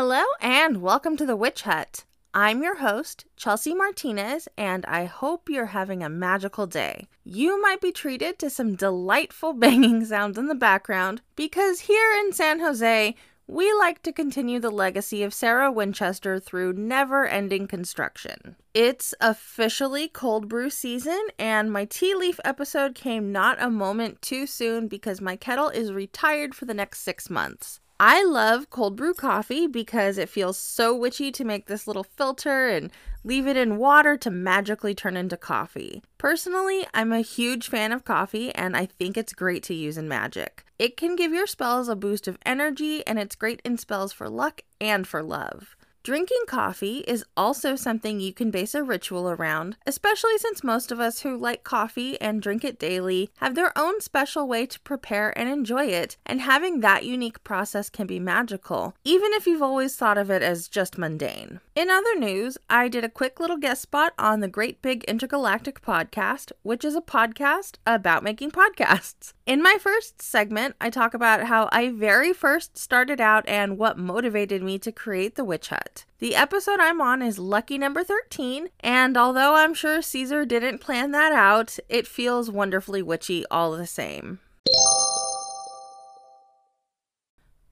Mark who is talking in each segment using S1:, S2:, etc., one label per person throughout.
S1: Hello and welcome to the Witch Hut. I'm your host, Chelsea Martinez, and I hope you're having a magical day. You might be treated to some delightful banging sounds in the background because here in San Jose, we like to continue the legacy of Sarah Winchester through never ending construction. It's officially cold brew season, and my tea leaf episode came not a moment too soon because my kettle is retired for the next six months. I love cold brew coffee because it feels so witchy to make this little filter and leave it in water to magically turn into coffee. Personally, I'm a huge fan of coffee and I think it's great to use in magic. It can give your spells a boost of energy and it's great in spells for luck and for love. Drinking coffee is also something you can base a ritual around, especially since most of us who like coffee and drink it daily have their own special way to prepare and enjoy it, and having that unique process can be magical, even if you've always thought of it as just mundane. In other news, I did a quick little guest spot on the Great Big Intergalactic Podcast, which is a podcast about making podcasts. In my first segment, I talk about how I very first started out and what motivated me to create the Witch Hut. The episode I'm on is lucky number 13, and although I'm sure Caesar didn't plan that out, it feels wonderfully witchy all the same.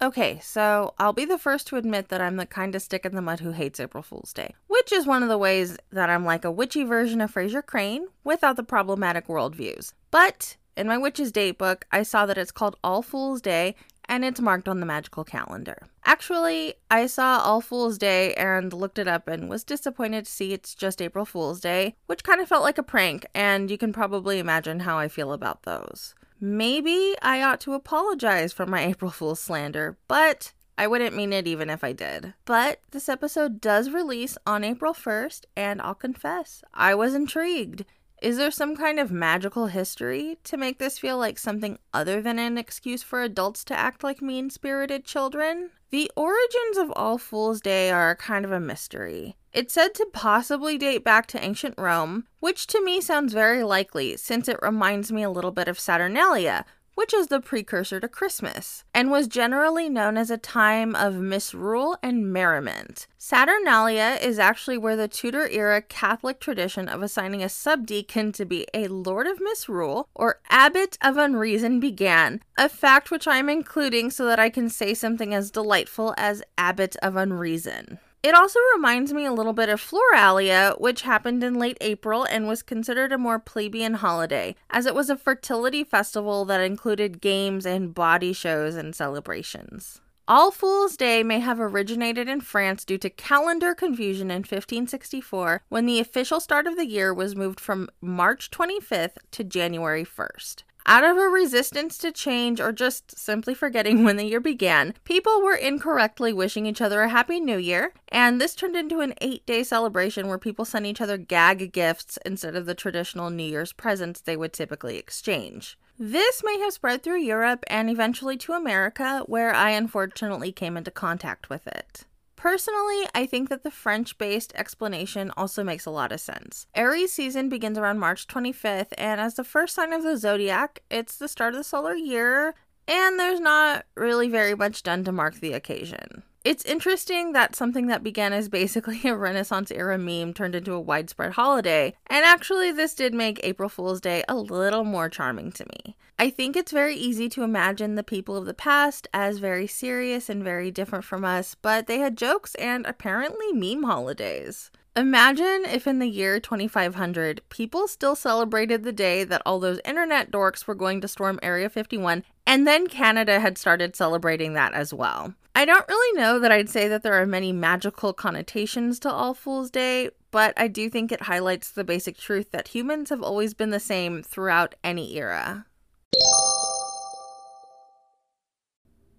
S1: Okay, so I'll be the first to admit that I'm the kind of stick in the mud who hates April Fool's Day, which is one of the ways that I'm like a witchy version of Frasier Crane without the problematic worldviews. But in my Witch's Date book, I saw that it's called All Fool's Day and it's marked on the magical calendar. Actually, I saw All Fool's Day and looked it up and was disappointed to see it's just April Fool's Day, which kind of felt like a prank, and you can probably imagine how I feel about those. Maybe I ought to apologize for my April Fool's slander, but I wouldn't mean it even if I did. But this episode does release on April 1st, and I'll confess, I was intrigued. Is there some kind of magical history to make this feel like something other than an excuse for adults to act like mean spirited children? The origins of All Fool's Day are kind of a mystery. It's said to possibly date back to ancient Rome, which to me sounds very likely since it reminds me a little bit of Saturnalia, which is the precursor to Christmas, and was generally known as a time of misrule and merriment. Saturnalia is actually where the Tudor era Catholic tradition of assigning a subdeacon to be a lord of misrule or abbot of unreason began, a fact which I'm including so that I can say something as delightful as abbot of unreason. It also reminds me a little bit of Floralia, which happened in late April and was considered a more plebeian holiday, as it was a fertility festival that included games and body shows and celebrations. All Fool's Day may have originated in France due to calendar confusion in 1564 when the official start of the year was moved from March 25th to January 1st. Out of a resistance to change or just simply forgetting when the year began, people were incorrectly wishing each other a happy new year, and this turned into an eight day celebration where people sent each other gag gifts instead of the traditional New Year's presents they would typically exchange. This may have spread through Europe and eventually to America, where I unfortunately came into contact with it. Personally, I think that the French based explanation also makes a lot of sense. Aries season begins around March 25th, and as the first sign of the zodiac, it's the start of the solar year, and there's not really very much done to mark the occasion. It's interesting that something that began as basically a Renaissance era meme turned into a widespread holiday, and actually, this did make April Fool's Day a little more charming to me. I think it's very easy to imagine the people of the past as very serious and very different from us, but they had jokes and apparently meme holidays. Imagine if in the year 2500, people still celebrated the day that all those internet dorks were going to storm Area 51, and then Canada had started celebrating that as well. I don't really know that I'd say that there are many magical connotations to All Fool's Day, but I do think it highlights the basic truth that humans have always been the same throughout any era.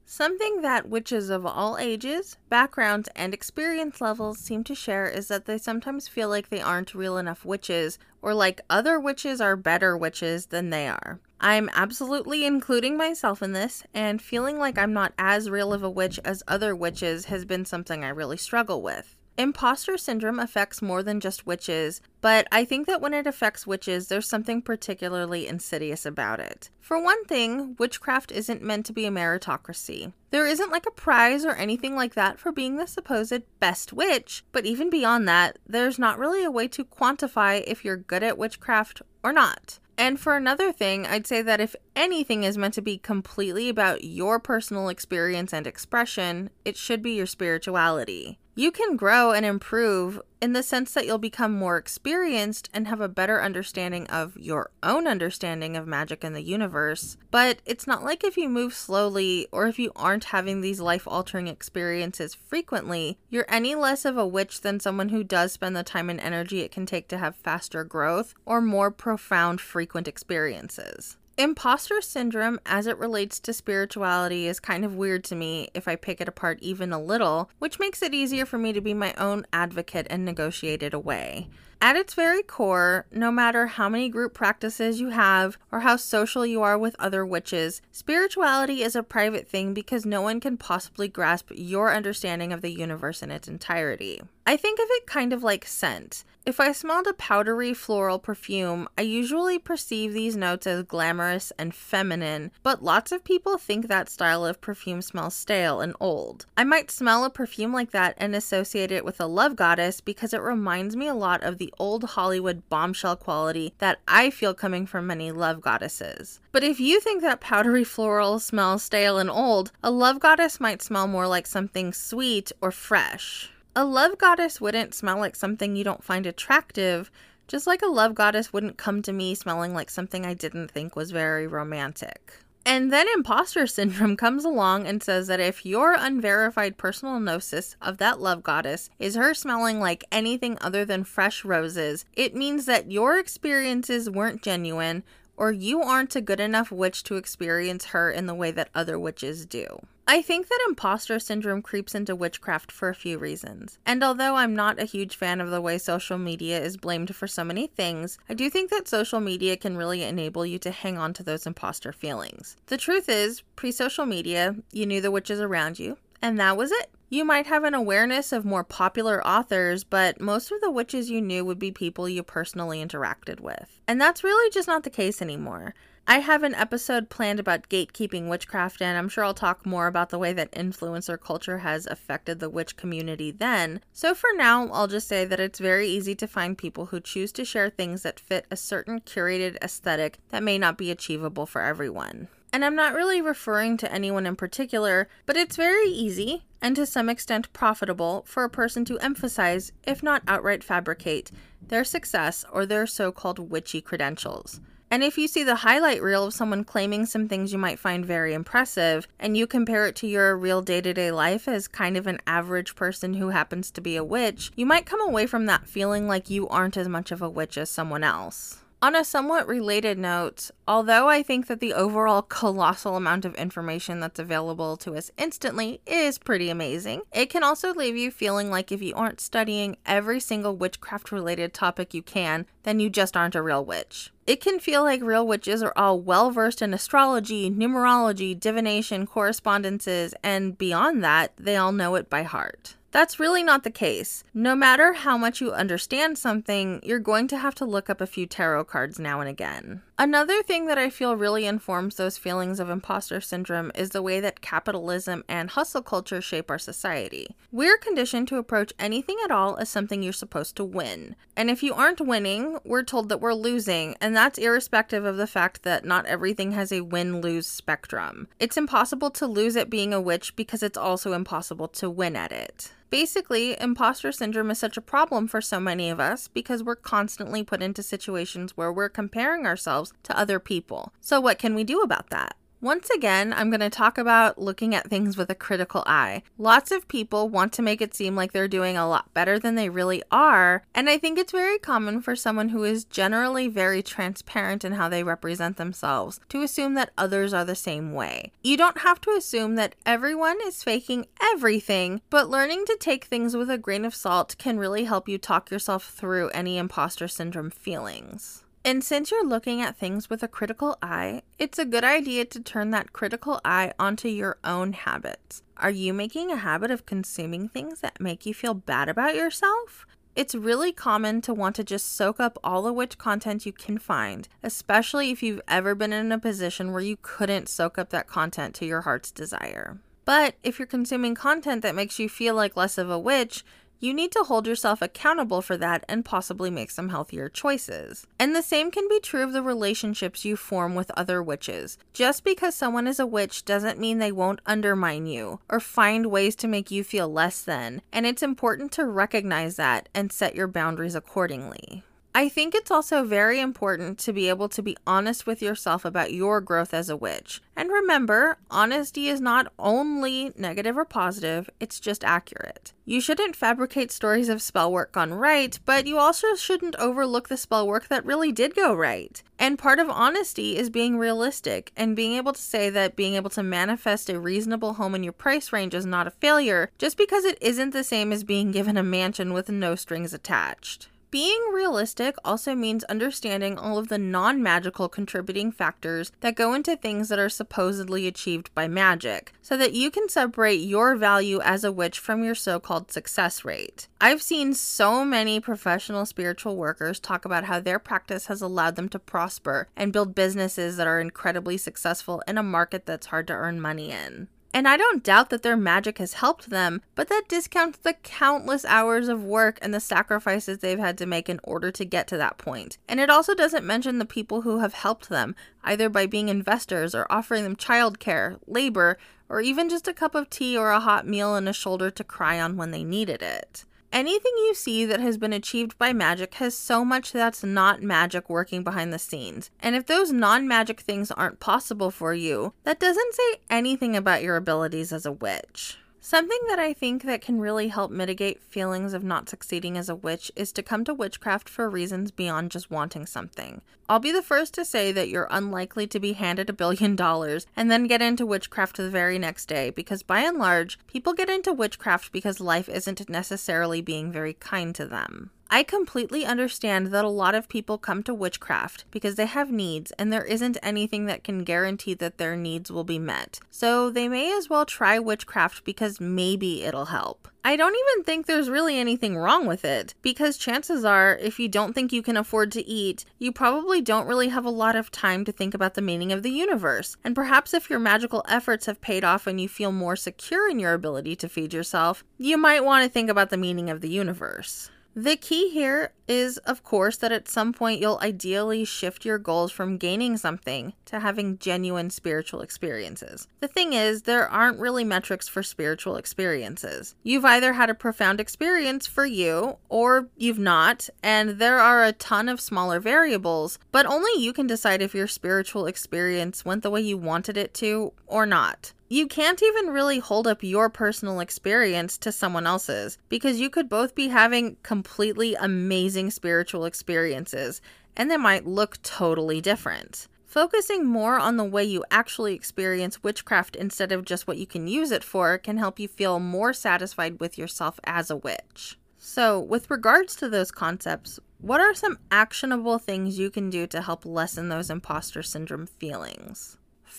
S1: Something that witches of all ages, backgrounds, and experience levels seem to share is that they sometimes feel like they aren't real enough witches, or like other witches are better witches than they are. I'm absolutely including myself in this, and feeling like I'm not as real of a witch as other witches has been something I really struggle with. Imposter syndrome affects more than just witches, but I think that when it affects witches, there's something particularly insidious about it. For one thing, witchcraft isn't meant to be a meritocracy. There isn't like a prize or anything like that for being the supposed best witch, but even beyond that, there's not really a way to quantify if you're good at witchcraft or not. And for another thing, I'd say that if anything is meant to be completely about your personal experience and expression, it should be your spirituality. You can grow and improve in the sense that you'll become more experienced and have a better understanding of your own understanding of magic and the universe. But it's not like if you move slowly or if you aren't having these life altering experiences frequently, you're any less of a witch than someone who does spend the time and energy it can take to have faster growth or more profound, frequent experiences. Imposter syndrome, as it relates to spirituality, is kind of weird to me if I pick it apart even a little, which makes it easier for me to be my own advocate and negotiate it away. At its very core, no matter how many group practices you have or how social you are with other witches, spirituality is a private thing because no one can possibly grasp your understanding of the universe in its entirety. I think of it kind of like scent. If I smelled a powdery floral perfume, I usually perceive these notes as glamorous and feminine, but lots of people think that style of perfume smells stale and old. I might smell a perfume like that and associate it with a love goddess because it reminds me a lot of the old Hollywood bombshell quality that I feel coming from many love goddesses. But if you think that powdery floral smells stale and old, a love goddess might smell more like something sweet or fresh. A love goddess wouldn't smell like something you don't find attractive, just like a love goddess wouldn't come to me smelling like something I didn't think was very romantic. And then imposter syndrome comes along and says that if your unverified personal gnosis of that love goddess is her smelling like anything other than fresh roses, it means that your experiences weren't genuine or you aren't a good enough witch to experience her in the way that other witches do. I think that imposter syndrome creeps into witchcraft for a few reasons. And although I'm not a huge fan of the way social media is blamed for so many things, I do think that social media can really enable you to hang on to those imposter feelings. The truth is, pre social media, you knew the witches around you, and that was it. You might have an awareness of more popular authors, but most of the witches you knew would be people you personally interacted with. And that's really just not the case anymore. I have an episode planned about gatekeeping witchcraft, and I'm sure I'll talk more about the way that influencer culture has affected the witch community then. So for now, I'll just say that it's very easy to find people who choose to share things that fit a certain curated aesthetic that may not be achievable for everyone. And I'm not really referring to anyone in particular, but it's very easy, and to some extent profitable, for a person to emphasize, if not outright fabricate, their success or their so called witchy credentials. And if you see the highlight reel of someone claiming some things you might find very impressive, and you compare it to your real day to day life as kind of an average person who happens to be a witch, you might come away from that feeling like you aren't as much of a witch as someone else. On a somewhat related note, although I think that the overall colossal amount of information that's available to us instantly is pretty amazing, it can also leave you feeling like if you aren't studying every single witchcraft related topic you can, then you just aren't a real witch. It can feel like real witches are all well versed in astrology, numerology, divination, correspondences, and beyond that, they all know it by heart. That's really not the case. No matter how much you understand something, you're going to have to look up a few tarot cards now and again. Another thing that I feel really informs those feelings of imposter syndrome is the way that capitalism and hustle culture shape our society. We're conditioned to approach anything at all as something you're supposed to win. And if you aren't winning, we're told that we're losing, and that's irrespective of the fact that not everything has a win lose spectrum. It's impossible to lose at being a witch because it's also impossible to win at it. Basically, imposter syndrome is such a problem for so many of us because we're constantly put into situations where we're comparing ourselves to other people. So, what can we do about that? Once again, I'm going to talk about looking at things with a critical eye. Lots of people want to make it seem like they're doing a lot better than they really are, and I think it's very common for someone who is generally very transparent in how they represent themselves to assume that others are the same way. You don't have to assume that everyone is faking everything, but learning to take things with a grain of salt can really help you talk yourself through any imposter syndrome feelings. And since you're looking at things with a critical eye, it's a good idea to turn that critical eye onto your own habits. Are you making a habit of consuming things that make you feel bad about yourself? It's really common to want to just soak up all the witch content you can find, especially if you've ever been in a position where you couldn't soak up that content to your heart's desire. But if you're consuming content that makes you feel like less of a witch, you need to hold yourself accountable for that and possibly make some healthier choices. And the same can be true of the relationships you form with other witches. Just because someone is a witch doesn't mean they won't undermine you or find ways to make you feel less than, and it's important to recognize that and set your boundaries accordingly. I think it's also very important to be able to be honest with yourself about your growth as a witch. And remember, honesty is not only negative or positive, it's just accurate. You shouldn't fabricate stories of spell work gone right, but you also shouldn't overlook the spell work that really did go right. And part of honesty is being realistic and being able to say that being able to manifest a reasonable home in your price range is not a failure just because it isn't the same as being given a mansion with no strings attached. Being realistic also means understanding all of the non magical contributing factors that go into things that are supposedly achieved by magic, so that you can separate your value as a witch from your so called success rate. I've seen so many professional spiritual workers talk about how their practice has allowed them to prosper and build businesses that are incredibly successful in a market that's hard to earn money in. And I don't doubt that their magic has helped them, but that discounts the countless hours of work and the sacrifices they've had to make in order to get to that point. And it also doesn't mention the people who have helped them, either by being investors or offering them childcare, labor, or even just a cup of tea or a hot meal and a shoulder to cry on when they needed it. Anything you see that has been achieved by magic has so much that's not magic working behind the scenes. And if those non magic things aren't possible for you, that doesn't say anything about your abilities as a witch. Something that I think that can really help mitigate feelings of not succeeding as a witch is to come to witchcraft for reasons beyond just wanting something. I'll be the first to say that you're unlikely to be handed a billion dollars and then get into witchcraft the very next day because by and large, people get into witchcraft because life isn't necessarily being very kind to them. I completely understand that a lot of people come to witchcraft because they have needs and there isn't anything that can guarantee that their needs will be met. So they may as well try witchcraft because maybe it'll help. I don't even think there's really anything wrong with it because chances are, if you don't think you can afford to eat, you probably don't really have a lot of time to think about the meaning of the universe. And perhaps if your magical efforts have paid off and you feel more secure in your ability to feed yourself, you might want to think about the meaning of the universe. The key here is, of course, that at some point you'll ideally shift your goals from gaining something to having genuine spiritual experiences. The thing is, there aren't really metrics for spiritual experiences. You've either had a profound experience for you or you've not, and there are a ton of smaller variables, but only you can decide if your spiritual experience went the way you wanted it to or not you can't even really hold up your personal experience to someone else's because you could both be having completely amazing spiritual experiences and they might look totally different. Focusing more on the way you actually experience witchcraft instead of just what you can use it for can help you feel more satisfied with yourself as a witch. So, with regards to those concepts, what are some actionable things you can do to help lessen those imposter syndrome feelings?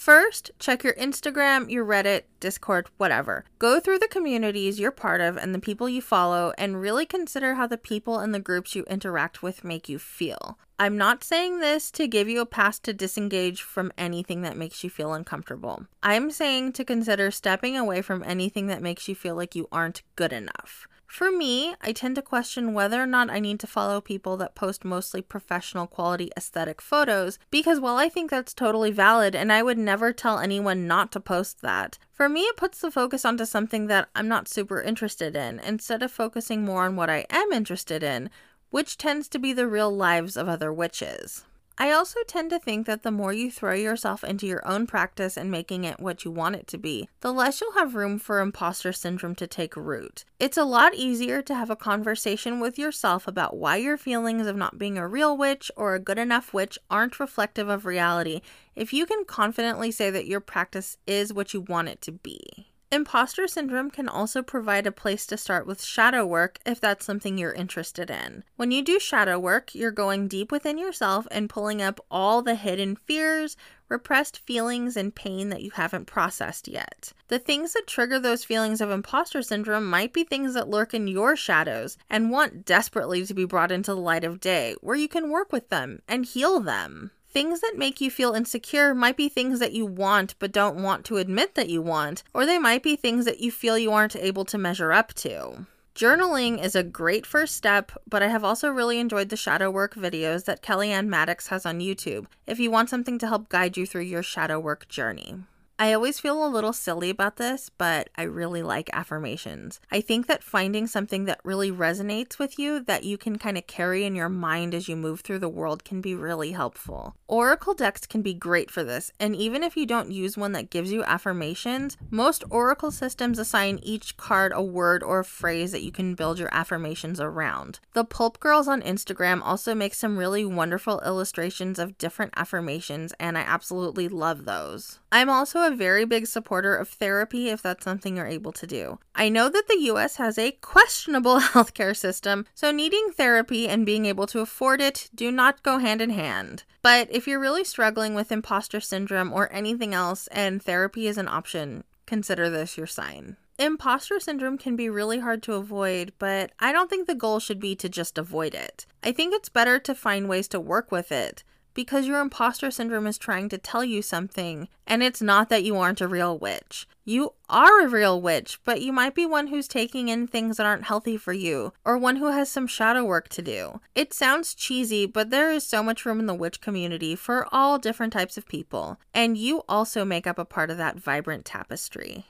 S1: First, check your Instagram, your Reddit, Discord, whatever. Go through the communities you're part of and the people you follow, and really consider how the people and the groups you interact with make you feel. I'm not saying this to give you a pass to disengage from anything that makes you feel uncomfortable. I'm saying to consider stepping away from anything that makes you feel like you aren't good enough. For me, I tend to question whether or not I need to follow people that post mostly professional quality aesthetic photos because while I think that's totally valid and I would never tell anyone not to post that, for me it puts the focus onto something that I'm not super interested in instead of focusing more on what I am interested in, which tends to be the real lives of other witches. I also tend to think that the more you throw yourself into your own practice and making it what you want it to be, the less you'll have room for imposter syndrome to take root. It's a lot easier to have a conversation with yourself about why your feelings of not being a real witch or a good enough witch aren't reflective of reality if you can confidently say that your practice is what you want it to be. Imposter syndrome can also provide a place to start with shadow work if that's something you're interested in. When you do shadow work, you're going deep within yourself and pulling up all the hidden fears, repressed feelings, and pain that you haven't processed yet. The things that trigger those feelings of imposter syndrome might be things that lurk in your shadows and want desperately to be brought into the light of day, where you can work with them and heal them. Things that make you feel insecure might be things that you want but don't want to admit that you want, or they might be things that you feel you aren't able to measure up to. Journaling is a great first step, but I have also really enjoyed the shadow work videos that Kelly-Ann Maddox has on YouTube if you want something to help guide you through your shadow work journey. I always feel a little silly about this, but I really like affirmations. I think that finding something that really resonates with you that you can kind of carry in your mind as you move through the world can be really helpful. Oracle decks can be great for this, and even if you don't use one that gives you affirmations, most Oracle systems assign each card a word or a phrase that you can build your affirmations around. The Pulp Girls on Instagram also make some really wonderful illustrations of different affirmations, and I absolutely love those. I'm also a very big supporter of therapy if that's something you're able to do. I know that the US has a questionable healthcare system, so needing therapy and being able to afford it do not go hand in hand. But if you're really struggling with imposter syndrome or anything else and therapy is an option, consider this your sign. Imposter syndrome can be really hard to avoid, but I don't think the goal should be to just avoid it. I think it's better to find ways to work with it because your imposter syndrome is trying to tell you something, and it's not that you aren't a real witch. You are a real witch, but you might be one who's taking in things that aren't healthy for you, or one who has some shadow work to do. It sounds cheesy, but there is so much room in the witch community for all different types of people, and you also make up a part of that vibrant tapestry.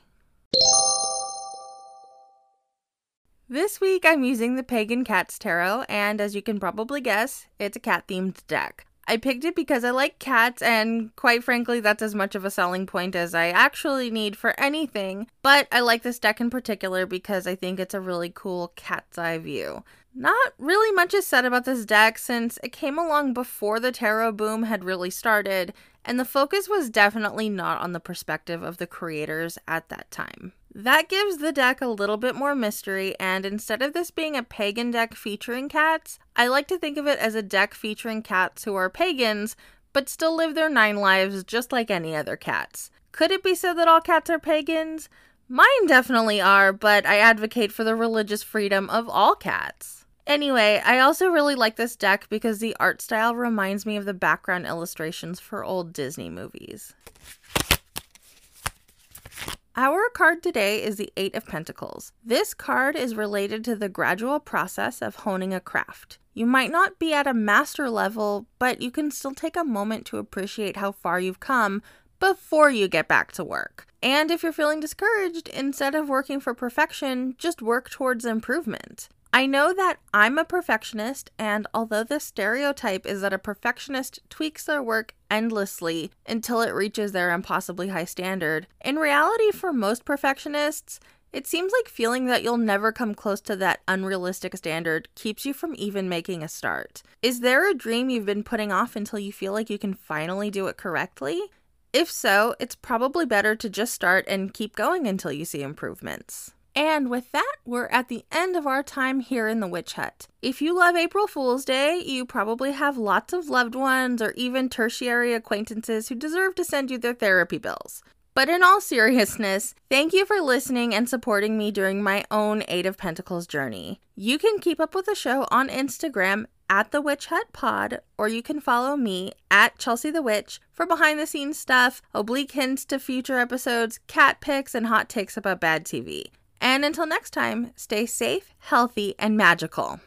S1: This week I'm using the Pagan Cats Tarot, and as you can probably guess, it's a cat themed deck. I picked it because I like cats, and quite frankly, that's as much of a selling point as I actually need for anything. But I like this deck in particular because I think it's a really cool cat's eye view. Not really much is said about this deck since it came along before the tarot boom had really started, and the focus was definitely not on the perspective of the creators at that time. That gives the deck a little bit more mystery, and instead of this being a pagan deck featuring cats, I like to think of it as a deck featuring cats who are pagans, but still live their nine lives just like any other cats. Could it be said that all cats are pagans? Mine definitely are, but I advocate for the religious freedom of all cats. Anyway, I also really like this deck because the art style reminds me of the background illustrations for old Disney movies. Our card today is the Eight of Pentacles. This card is related to the gradual process of honing a craft. You might not be at a master level, but you can still take a moment to appreciate how far you've come before you get back to work. And if you're feeling discouraged, instead of working for perfection, just work towards improvement. I know that I'm a perfectionist, and although the stereotype is that a perfectionist tweaks their work endlessly until it reaches their impossibly high standard, in reality, for most perfectionists, it seems like feeling that you'll never come close to that unrealistic standard keeps you from even making a start. Is there a dream you've been putting off until you feel like you can finally do it correctly? If so, it's probably better to just start and keep going until you see improvements. And with that, we're at the end of our time here in the Witch Hut. If you love April Fool's Day, you probably have lots of loved ones or even tertiary acquaintances who deserve to send you their therapy bills. But in all seriousness, thank you for listening and supporting me during my own Eight of Pentacles journey. You can keep up with the show on Instagram at the Witch Hut Pod, or you can follow me at Chelsea the Witch for behind the scenes stuff, oblique hints to future episodes, cat pics, and hot takes about bad TV. And until next time, stay safe, healthy, and magical.